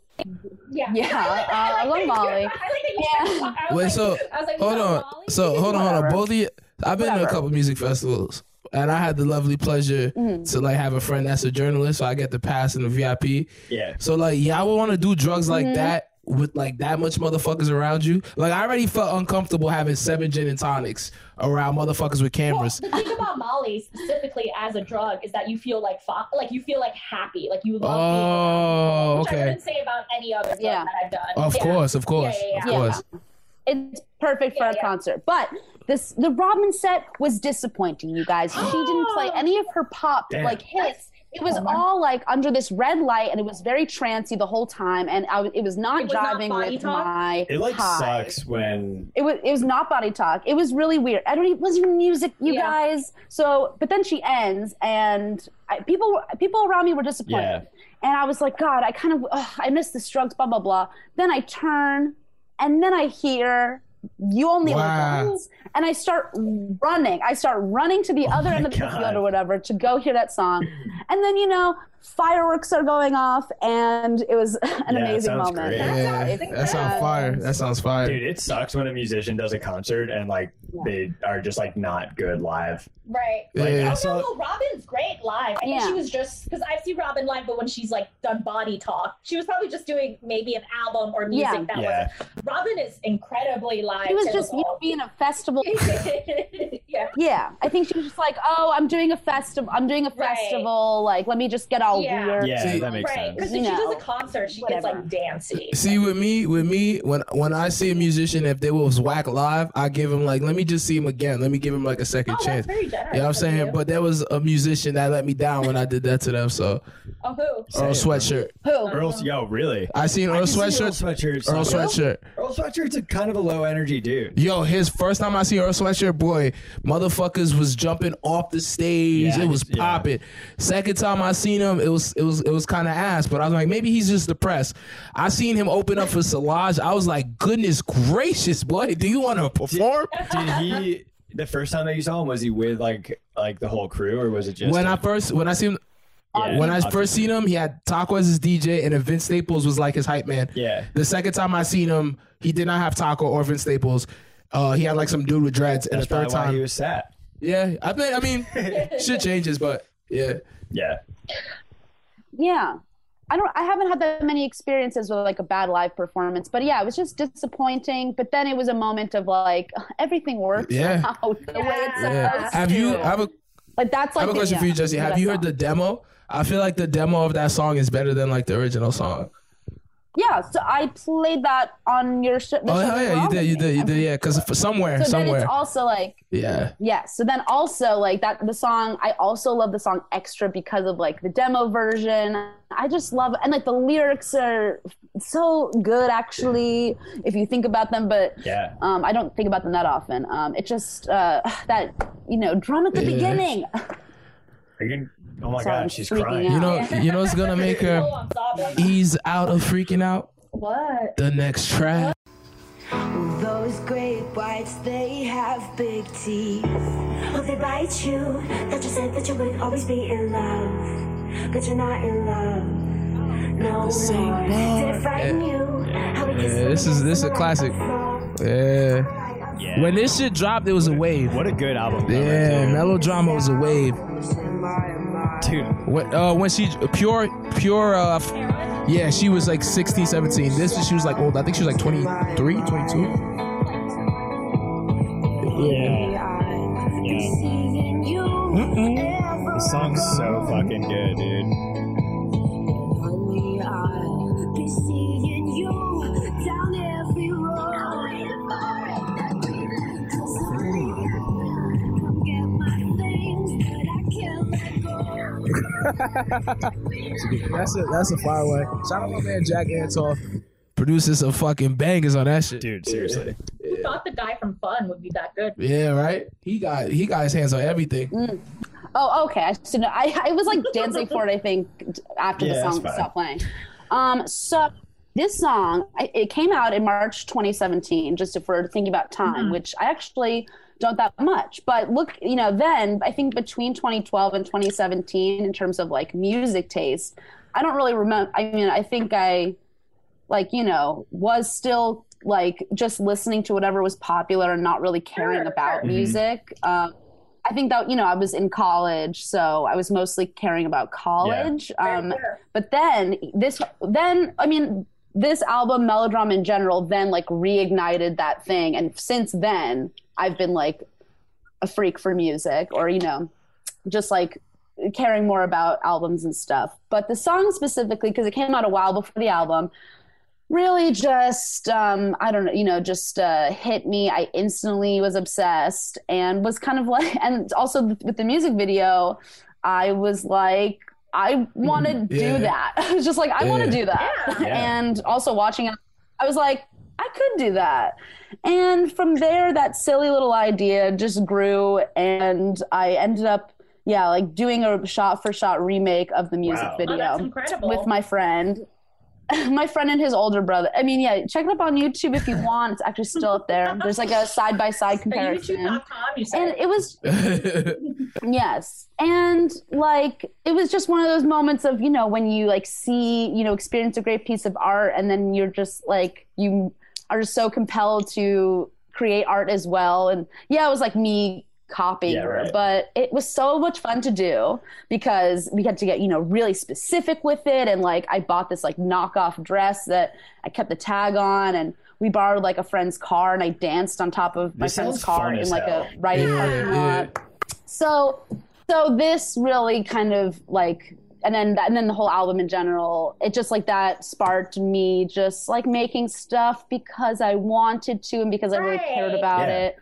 B: yeah
D: Yeah, uh, I love Molly.
B: I like that you
D: Yeah.
B: I
C: Wait,
B: like-
C: so
B: I was like,
C: hold on.
B: Molly?"
C: So hold on, hold on. Both of you, I've been to a couple music festivals, and I had the lovely pleasure
D: Mm-hmm.
C: to like have a friend that's a journalist, so I get the pass and the VIP.
A: Yeah.
C: So like, y'all would want to do drugs like
D: Mm-hmm.
C: that with like that much motherfuckers around you. Like, I already felt uncomfortable having seven gin and tonics around motherfuckers with
B: Well,
C: cameras.
B: the thing about Molly specifically as a drug is that you feel like fa- like you feel like happy, like you love
C: Oh,
B: people, which I
C: okay.
B: wouldn't say about any other drug
D: Yeah.
B: that I've done.
C: Of
B: Yeah.
C: course, of course,
B: Yeah, yeah,
C: of
B: yeah.
C: course.
D: it's perfect for
B: Yeah,
D: a
B: yeah.
D: concert. But this the Robyn set was disappointing, you guys. She didn't play any of her pop
A: Damn.
D: like hits. It was
B: Oh,
D: all like under this red light, and it was very trancy the whole time, and I, it was not
B: It was not
D: jiving
B: body
D: with
B: talk?
D: my.
A: It like
D: high.
A: sucks when
D: It was it was not body talk. It was really weird. I don't even, it wasn't even music, you
B: Yeah.
D: guys. So, but then she ends, and I, people people around me were disappointed,
A: Yeah.
D: and I was like, God, I kind of ugh, I miss the Strokes, blah blah blah. Then I turn, and then I hear you only
C: Wow.
D: live once, and I start running. I start running to the oh other
A: Oh my
D: end of the
A: God.
D: field or whatever to go hear that song, and then you know fireworks are going off, and it was an
A: Yeah,
D: amazing moment.
A: great.
C: Yeah,
D: It-
C: that sounds fire. That sounds fire.
A: dude, it sucks when a musician does a concert and like they are just like not good live.
B: Right.
A: Like
C: Yeah.
A: I
B: Oh,
A: saw
B: no, no, Robyn's great live. I think
D: Yeah.
B: she was just because I've seen Robyn live, but when she's like done body talk, she was probably just doing maybe an album or music
D: Yeah.
B: that
A: Yeah.
B: was. Robin is incredibly live.
D: He was just you know, being a festival
B: yeah.
D: Yeah, I think she was just like, "Oh, I'm doing a festival. I'm doing a
B: Right.
D: festival. Like, let me just get all
B: Yeah.
D: weird."
A: Yeah,
C: See-
A: that makes
B: Right,
A: sense.
B: because
D: You
B: if she does a concert, she
D: whatever.
B: gets like dancey.
C: See with me, with me, when when I see a musician, if they was whack live, I give him like, let me just see him again. Let me give him like a second
B: Oh,
C: chance.
B: that's very generous.
C: You know what I'm saying?
B: you.
C: But there was a musician that let me down when I did that to them. So
B: oh, who?
C: Earl Sweatshirt.
D: Who?
A: Earl, yo, really?
C: I seen
A: I
C: Earl
A: can see Earl
C: Sweatshirt.
A: Sweatshirt.
C: Earl Sweatshirt.
A: Earl Sweatshirt's a kind of a low energy dude.
C: Yo, his first time I see Earl Sweatshirt, boy, motherfuckers was jumping off the stage.
A: Yeah,
C: it was
A: yeah.
C: popping. Second time I seen him, it was it was it was kind of ass. But I was like, maybe he's just depressed. I seen him open up for Solange. I was like, goodness gracious, boy, do you want to perform?
A: Did he? The first time that you saw him, was he with like like the whole crew, or was it just
C: when I first when I seen
A: Yeah,
C: when I
A: I'll-
C: first seen him, he had Taco as his DJ, and Vince Staples was like his hype man.
A: Yeah.
C: The second time I seen him, he did not have Taco or Vince Staples. Uh, he had like some dude with dreads. And
A: That's
C: the third time,
A: he was sad.
C: yeah, I mean, I mean, shit changes, but yeah.
A: Yeah.
D: Yeah. I don't. I haven't had that many experiences with like a bad live performance, but yeah, it was just disappointing. But then it was a moment of like everything works
C: Yeah.
D: out the way it's
C: Yeah.
D: supposed
C: Have you? I have a,
D: like that's
C: I
D: like
C: have a
D: the-
C: question for you, Jesse. Have you heard
D: song.
C: the demo? I feel like the demo of that song is better than like the original song.
D: Yeah, so I played that on your sh- the
C: Oh
D: show
C: hell yeah, you did, you did, you did. Yeah, because somewhere,
D: So then it's also like
C: Yeah.
D: yeah. So then also like that the song I also love the song extra because of like the demo version. I just love and like the lyrics are so good actually if you think about them, but
A: Yeah.
D: um, I don't think about them that often. Um, it just uh, that you know drum at the
C: Yeah.
D: beginning.
A: Are you, oh my
D: Sorry, I'm
A: god, she's crying.
D: out.
C: You know, you know what's gonna make her
B: Oh, I'm sobbing.
C: ease out of freaking out?
B: What?
C: The next track.
E: Those great whites, they have big teeth. Will they bite you? That you said that you would always be in love. But you're not in love. No more. Did it frighten you? How we kissed
C: Yeah, this is this is a classic. Yeah.
A: Yeah.
C: When this shit dropped, it was a wave.
A: what a good album. cover,
C: Yeah,
A: too.
C: melodrama was a wave.
A: Dude,
C: When, uh, when she pure pure uh, f- yeah, she was like 16, 17. This she was like old. I think she was like 23, 22.
A: yeah. The song's so fucking good, dude.
C: That's a that's a far away. Shout out my man Jack Antonoff. Produces some fucking bangers on that shit.
A: Dude, seriously.
B: Who thought the guy from Fun would be that good?
C: Yeah, right. He got he got his hands on everything.
D: Oh, okay. I should know. I, I was like dancing for it. I think after
A: Yeah,
D: the song stopped playing. Um, so this song it came out in March 2017. Just if we're thinking about time, which I actually don't that much. But look, you know, then I think between 2012 and 2017, in terms of like music taste, I don't really remember. I mean, I think I like you know was still like just listening to whatever was popular and not really caring about
B: sure.
D: music. Um, I think that you know I was in college, so I was mostly caring about college. Um, but then this, then I mean, this album, Melodrama in general, then like reignited that thing, and since then I've been like a freak for music, or you know, just like caring more about albums and stuff. But the song specifically, because it came out a while before the album, really just um, I don't know, you know, just uh, hit me. I instantly was obsessed and was kind of like, and also with the music video, I was like. I want to mm-hmm.
C: Yeah.
D: do that. I was just like, I want to do that.
B: Yeah.
A: Yeah.
D: And also watching it, I was like, I could do that. And from there, that silly little idea just grew, and I ended up, yeah, like doing a shot for shot remake of the music
A: Wow.
D: Video
B: Oh, that's incredible.
D: with my friend. My friend and his older brother. I mean, yeah, check it up on YouTube if you want. It's actually still up there. There's like a side by side comparison.
B: YouTube.com, you
D: And it was Yes. And like it was just one of those moments of, you know, when you like see, you know, experience a great piece of art and then you're just like you are just so compelled to create art as well. And yeah, it was like me copying
A: Yeah,
D: her,
A: right.
D: but it was so much fun to do because we had to get, you know, really specific with it and like I bought this like knockoff dress that I kept the tag on and we borrowed like a friend's car and I danced on top of my
A: This
D: friend's car in like
A: hell.
D: a riding
C: Yeah,
D: parking
C: yeah.
D: lot so so this really kind of like and then and then the whole album in general it just like that sparked me just like making stuff because i wanted to and because i really cared about
A: Yeah.
D: it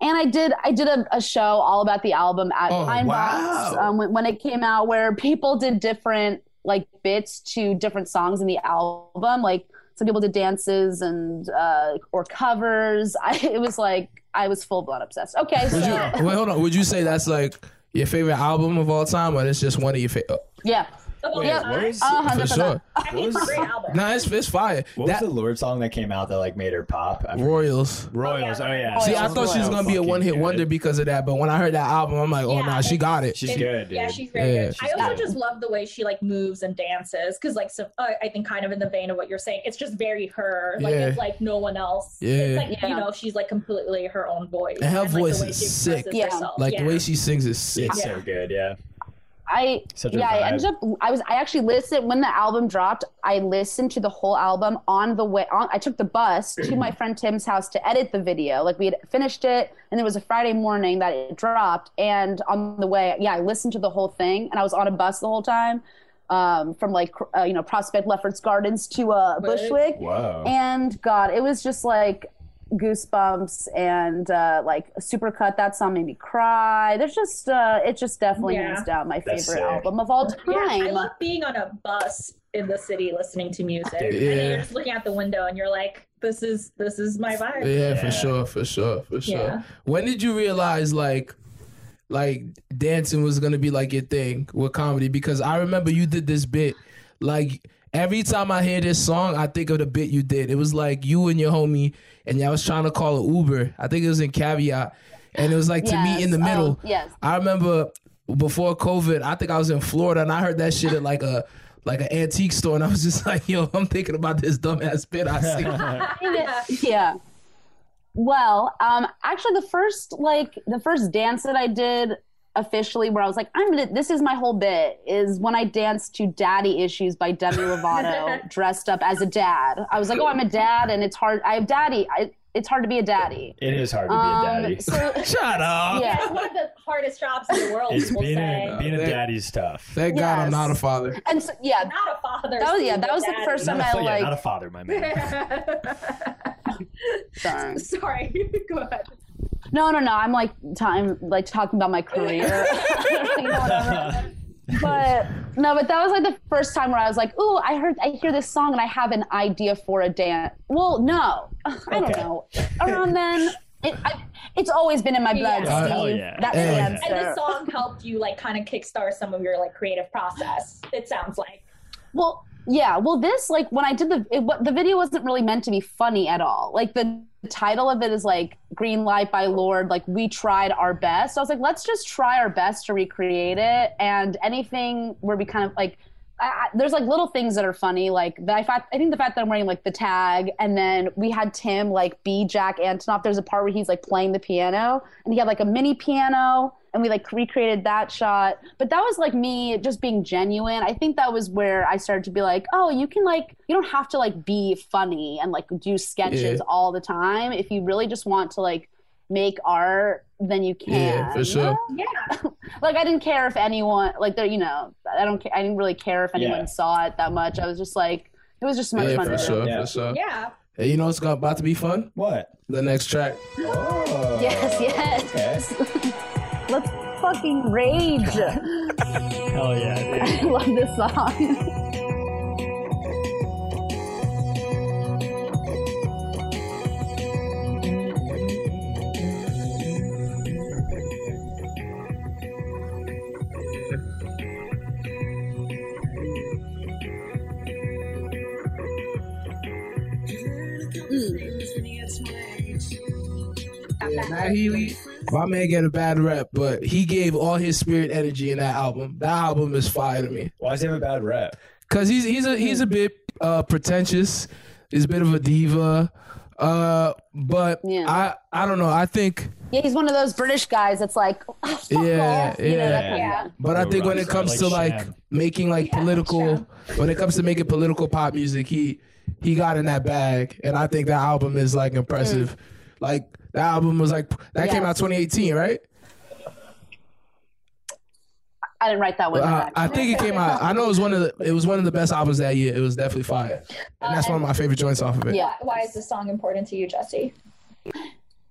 D: and i did i did a, a show all about the album at
C: Oh,
D: pine box um, when, when it came out where people did different like bits to different songs in the album like some people did dances and uh, or covers I, it was like i was full-blown obsessed okay so
C: you, wait, hold on. Would you say that's like your favorite album of all time, or it's just one of your favorite?
D: yeah
B: Of all
D: yeah.
A: what was-
D: Uh,
C: For sure.
B: I think it's a great album.
C: Nah, it's, it's fire.
A: What
C: That
A: was the Lorde song that came out that like made her pop? I.
C: Royals.
A: Royals. Oh yeah.
C: See, I thought she was gonna be a one hit wonder because of that, but when I heard that album, I'm like, oh
B: Yeah,
C: nah, she got it.
A: She's
B: And-
A: good, dude.
B: Yeah, she's very
C: Yeah,
B: good.
C: she's
B: I also
C: good.
B: just love the way she like moves and dances because like so, uh, I think kind of in the vein of what you're saying, it's just very her. Like
C: Yeah.
B: it's like no one else.
C: Yeah.
B: It's like
D: Yeah.
B: you know she's like completely her own voice.
C: And her
B: like,
C: voice
B: way
C: is sick.
D: Yeah.
B: herself.
C: Like the way she sings is sick.
A: It's so good. Yeah.
D: I
A: Such a
D: yeah, I ended up. I was. I actually listened when the album dropped. I listened to the whole album on the way. On, I took the bus to my friend Tim's house to edit the video. Like we had finished it, and it was a Friday morning that it dropped. And on the way, yeah, I listened to the whole thing, and I was on a bus the whole time. um, from like uh, you know Prospect Lefferts Gardens to uh, Bushwick,
A: Whoa.
D: and God, it was just like goosebumps and uh, like supercut. That song made me cry. There's just uh, it just definitely
B: Yeah.
D: hands down my
A: That's
D: favorite
A: sick.
D: album of all
B: Yeah, I
D: time.
B: love being on a bus in the city listening to music. And
C: Yeah.
B: then you're just looking out the window and you're like, this is this is my vibe.
C: Yeah,
A: Yeah.
C: for sure, for sure, for sure.
B: Yeah.
C: When did you realize like like dancing was gonna be like your thing with comedy? Because I remember you did this bit like every time I hear this song, I think of the bit you did. It was like you and your homie and y'all was trying to call an Uber. I think it was in Caveat. And it was like to meet in the middle.
D: oh, yes.
C: I remember before COVID, I think I was in Florida and I heard that shit at like a like an antique store and I was just like, yo, I'm thinking about this dumbass bit I see.
D: yeah. Well, um, actually, the first like the first dance that I did officially, where I was like, I'm gonna, this is my whole bit, is when I danced to "Daddy Issues" by Demi Lovato, dressed up as a dad. I was like, oh, I'm a dad, and it's hard. I have daddy. I, it's hard to be a daddy.
A: It is hard to be
D: Um,
A: a daddy.
D: so
C: Shut up.
D: yeah.
B: It's one of the hardest jobs in the world,
A: It's being
B: say.
A: a, being a daddy's tough.
C: Thank God I'm not a father.
D: And so, yeah,
B: Not a father.
D: That was- yeah, that
B: a
D: was the first
A: Not
D: time
A: a,
D: I
A: fa- yeah,
D: like-
A: not a father, my man.
D: sorry.
B: Sorry. Go ahead.
D: No, no, no. I'm like time like talking about my career. You know, but no, but that was like the first time where I was like, "Ooh, I heard, I hear this song, and I have an idea for a dance." Well, no, I don't
A: Okay.
D: know. Around then, it, I, it's always been in my blood,
B: Yeah.
D: Steve.
A: Oh, hell yeah.
D: That's
C: Hell
D: the answer.
B: And this song helped you like kind of kickstart some of your like creative process. It sounds like.
D: Well, yeah. Well, this like when I did the it, what, the video wasn't really meant to be funny at all. Like the title of it is like "Green Light" by Lorde. Like we tried our best. So I was like, let's just try our best to recreate it. And anything where we kind of like. I, there's like little things that are funny, like the, I, fact, I think the fact that I'm wearing like the tag, and then we had Tim like be Jack Antonoff. There's a part where he's like playing the piano, and he had like a mini piano, and we like recreated that shot. But that was like me just being genuine. I think that was where I started to be like, oh, you can like you don't have to like be funny and like do sketches
C: Yeah.
D: all the time. If you really just want to like make art, then you can.
C: Yeah, for sure.
B: Yeah.
D: Like I didn't care if anyone like there, you know, I don't care. I didn't really care if anyone
A: Yeah.
D: saw it that much. I was just like, it was just so much
C: Yeah,
D: fun
C: for sure,
A: Yeah.
C: for sure.
B: Yeah.
C: Hey, you know it's about to be fun?
A: What?
C: The next track.
A: Oh.
D: Yes, yes.
A: Okay.
D: Let's fucking rage.
A: Hell yeah, dude.
D: I love this song.
C: Yeah, Matt Healy, my man get a bad rep, but he gave all his spirit energy in that album. That album is fire to me.
A: Why does he have a bad rep?
C: Cause he's he's a he's a bit uh pretentious. He's a bit of a diva. Uh but
D: Yeah.
C: I I don't know. I think
D: Yeah, he's one of those British guys that's like, oh, fuck
C: Yeah,
D: off. You know, that
C: yeah.
B: Yeah.
C: but I think when it comes
A: Like
C: to like
A: Sham.
C: making like political when it comes to making political pop music, he he got in that bag and I think that album is like impressive. Like that album was like that came out 2018, right?
D: I didn't write that one.
C: Uh. I think it came out. I know it was one of the. It was one of the best albums that year. It was definitely fire, and that's one of my favorite joints off of it.
D: Yeah.
B: Why is this song important to you, Jesse?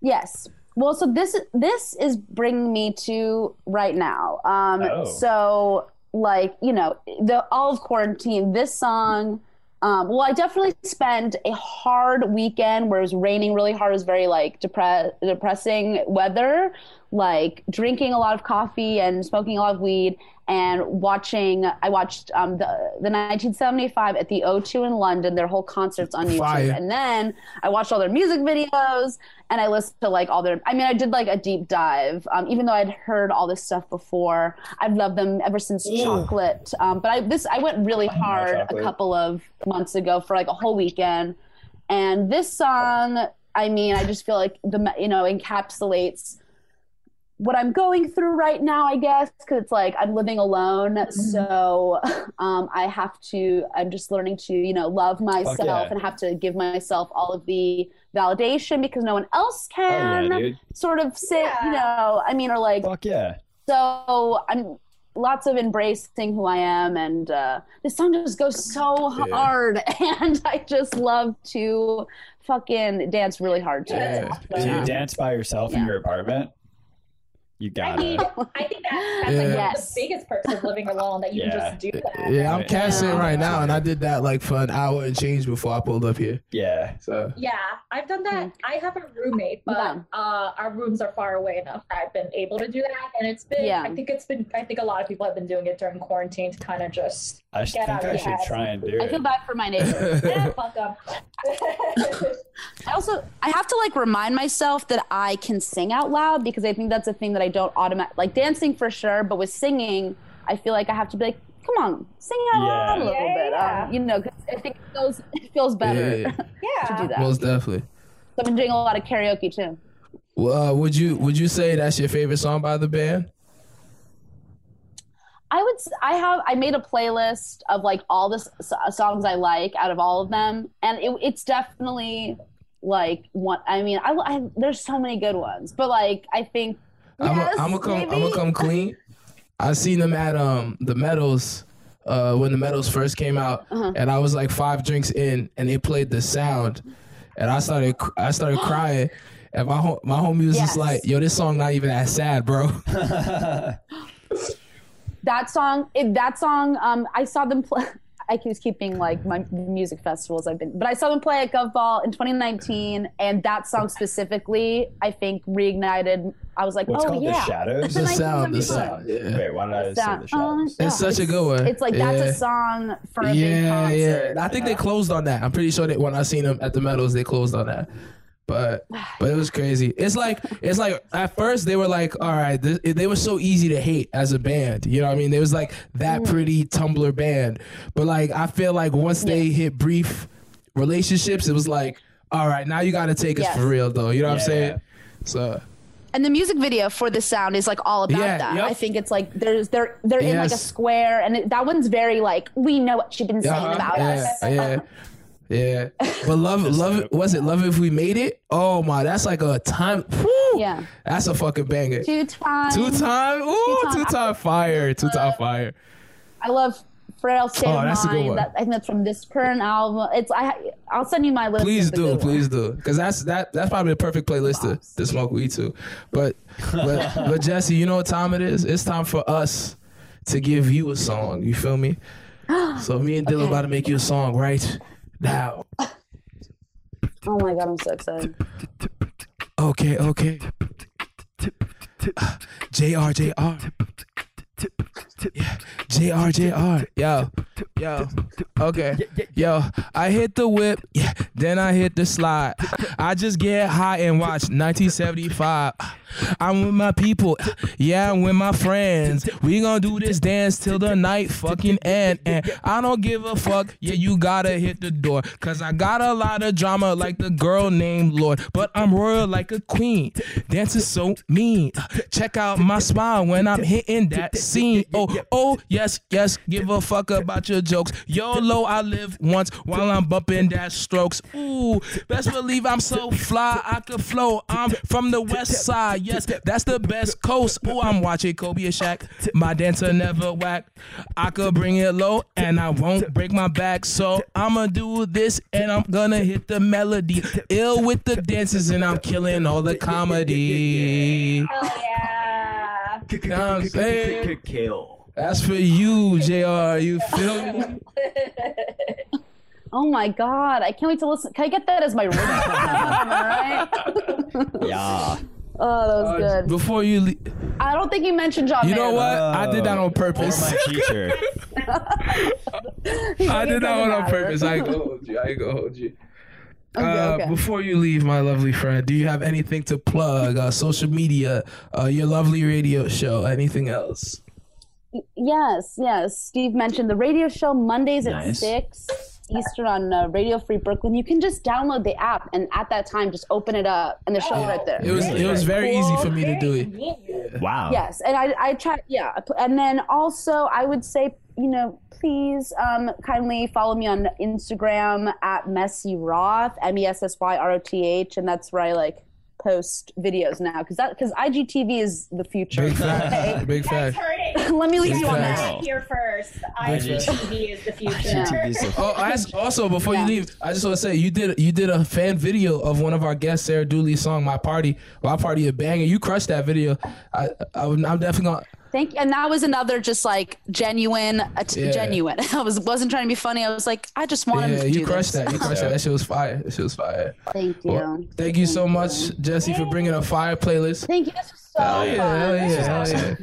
D: Yes. Well, so this this is bringing me to right now. Um,
A: Oh.
D: So, like you know, the all of quarantine. This song. Um, well, I definitely spent a hard weekend where it was raining really hard. It was very like depre- depressing weather. Like drinking a lot of coffee and smoking a lot of weed and watching. I watched um, the the 1975 at the O2 in London. Their whole concerts on YouTube,
C: Fire.
D: and then I watched all their music videos and I listened to like all their. I mean, I did like a deep dive, um, even though I'd heard all this stuff before. I've loved them ever since Chocolate. Um, but I this I went really hard a couple of months ago for like a whole weekend, and this song. I mean, I just feel like the you know encapsulates what I'm going through right now, I guess, because it's like I'm living alone. So um, I have to, I'm just learning to, you know, love myself
A: yeah.
D: and have to give myself all of the validation because no one else
A: Oh yeah,
D: can sort of sit,
B: Yeah.
D: you know, I mean, or like,
A: Fuck yeah.
D: so I'm lots of embracing who I am, and uh, this song just goes so hard, and I just love to fucking dance really hard to it.
A: Do you dance by yourself in your apartment? You
B: I
A: got
B: mean,
A: it.
B: I think that, that's
C: Yeah.
B: like
D: Yes.
B: the biggest perks of living alone that you can just do that.
C: Yeah, I'm casting
D: Yeah.
C: right now, and I did that like for an hour and change before I pulled up here.
A: Yeah.
C: So
B: Yeah, I've done that. I have a roommate, but
D: Yeah.
B: uh, our rooms are far away enough that I've been able to do that, and it's been.
D: Yeah.
B: I think it's been. I think a lot of people have been doing it during quarantine to kind of just
A: I should
B: Get
A: think
B: out of
A: I
B: your
A: should
B: house.
A: try and do
D: I
A: it.
D: feel bad for my neighbors.
B: eh, fuck them.
D: I also I have to like remind myself that I can sing out loud because I think that's a thing that I don't automatic like dancing for sure, but with singing, I feel like I have to be like, come on, sing out
A: Yeah.
D: loud a little
B: Yeah,
D: bit,
B: yeah.
D: um, you know, 'cause I think it feels it feels better
C: Yeah.
D: to do that.
C: most definitely.
D: So I've been doing a lot of karaoke too.
C: Well, uh, would you would you say that's your favorite song by the band?
D: I would. I have. I made a playlist of like all the s- s- songs I like out of all of them, and it, it's definitely like one. I mean, I, I there's so many good ones, but like I think. Yes,
C: I'm gonna come. I'm
D: maybe.
C: gonna come clean. I seen them at um the Meadows uh when the Meadows first came out,
D: Uh-huh.
C: and I was like five drinks in, and they played the sound, and I started I started crying, and my hom- my homie was
D: Yes.
C: just like, "Yo, this song not even that sad, bro."
D: that song if that song um i saw them play i keep keeping like my music festivals i've been but i saw them play at govball in 2019 and that song specifically i think reignited i was like
A: What's
D: oh
A: called
D: yeah
A: the shadows?
C: the sound, the sound. Yeah.
A: Wait, why did I say the shadows?
D: uh,
C: It's
D: yeah,
C: such a good one.
D: it's like that's
C: Yeah.
D: a song for a big concert
C: yeah. I think they closed on that. I'm pretty sure that when I seen them at the Meadows, they closed on that. But but it was crazy. It's like it's like at first they were like, all right, this, they were so easy to hate as a band. You know what I mean? They was like that pretty Tumblr band. But like I feel like once they hit brief relationships, it was like, all right, now you got to take us for real though. You know what I'm saying? So
D: and the music video for the sound is like all about
C: Yeah,
D: that
C: yep.
D: i think it's like there's they're they're in like a square and it, that one's very like we know what you've been saying
C: Uh-huh.
D: about
C: yeah,
D: us
C: yeah. Yeah, but love, love, was it love if we made it? Oh my, that's like a time. Whew,
D: Yeah.
C: that's a fucking banger.
D: two times
C: Two time, ooh,
D: Two-time.
C: two time fire, two time fire.
D: I love Frail oh, State
C: Oh,
D: of
C: that's a good one.
D: That, I think that's from this current album. It's I. I'll send you my list.
C: Please do, please
D: ones.
C: do, because that's that that's probably the perfect playlist to, to smoke weed to. But but but Jesse, you know what time it is? It's time for us to give you a song. You feel me? So me and Dylan
D: Okay.
C: about to make you a song right now.
D: Oh my god, I'm so excited.
C: Okay, okay. JR, JR. Yeah, JR, JR. Yo, yo. Okay. Yo, I hit the whip, yeah, then I hit the slide. I just get high and watch 1975. I'm with my people, yeah, I'm with my friends. We gonna do this dance till the night fucking end. And I don't give a fuck, yeah, you gotta hit the door. Cause I got a lot of drama like the girl named Lorde. But I'm royal like a queen. Dance is so mean. Check out my smile when I'm hitting that scene. Oh, oh, yes, yes, give a fuck about your jokes. YOLO, I live once while I'm bumping that strokes. Ooh, best believe I'm so fly, I could flow. I'm from the west side, yes, that's the best coast. Ooh, I'm watching Kobe and Shaq. My dancer never whack. I could bring it low and I won't break my back. So I'ma do this and I'm gonna hit the melody. Ill with the dances and I'm killing all the comedy.
B: Hell yeah.
C: You know I'm saying?
A: Kill.
C: That's for you, JR. You feel me?
D: Oh my god, I can't wait to listen. Can I get that as my ringtone? All right.
A: Yeah.
D: Oh, that was good.
C: Before you leave,
D: I don't think you mentioned John.
C: you know
D: Mayer.
C: what? I did that on purpose.
A: my teacher.
C: I did that one on purpose. I go gonna hold you. I ain't gonna hold you.
D: Okay,
C: uh,
D: okay.
C: Before you leave, my lovely friend, do you have anything to plug? Uh, social media, uh, your lovely radio show, anything else?
D: Yes, yes. Steve mentioned the radio show Mondays at
A: Nice.
D: six Eastern on uh, Radio Free Brooklyn. You can just download the app and at that time just open it up and the show's right there.
C: It was it was very easy for me to do it.
A: Wow.
D: Yes, and I I try yeah, and then also I would say you know please um kindly follow me on Instagram at Messy Roth M E S S Y R O T H, and that's where I like post videos now because that because IGTV is the future.
C: Big
D: okay?
C: fact. Big fact.
D: Let me leave
B: You
D: you on
B: heard
D: that.
B: here first. IGTV is the future.
F: IGTV is so
C: Oh, I s- also before
D: Yeah.
C: you leave, I just want to say you did you did a fan video of one of our guests, Sarah Dooley's song "My Party." My party a banger. You crushed that video. I, I am definitely gonna.
D: Thank and that was another just like genuine, a t-
C: Yeah.
D: genuine. I was wasn't trying to be funny. I was like, I just wanted
C: Yeah,
D: to do
C: you crushed
D: this.
C: that. You crushed that. That shit was fire. That shit was fire.
D: Thank you.
C: Well, thank you so much, Jesse, for bringing a fire playlist.
D: Thank you. This was so
C: Hell yeah,
D: fun.
C: hell yeah, hell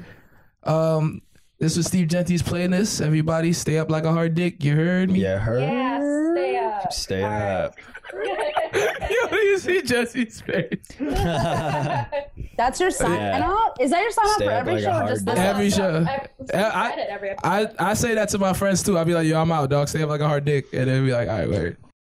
C: yeah. Um, this was Steve Genty's playlist. Everybody, stay up like a hard dick. You heard me.
F: Yeah, heard.
B: Yeah, stay up.
F: Stay
B: All right.
F: up.
C: Yo, you see Jesse's face.
D: That's your sign
F: Yeah.
D: out. Is that your sign out
F: Stay
D: for every
F: like
D: show or just
F: dick.
D: this?
C: Every
D: one?
C: show.
B: I've
C: I-
B: every
C: I. I say that to my friends too. I'll be like, yo, I'm out, dog. Stay up like a hard dick. And they'll be like, all right, word.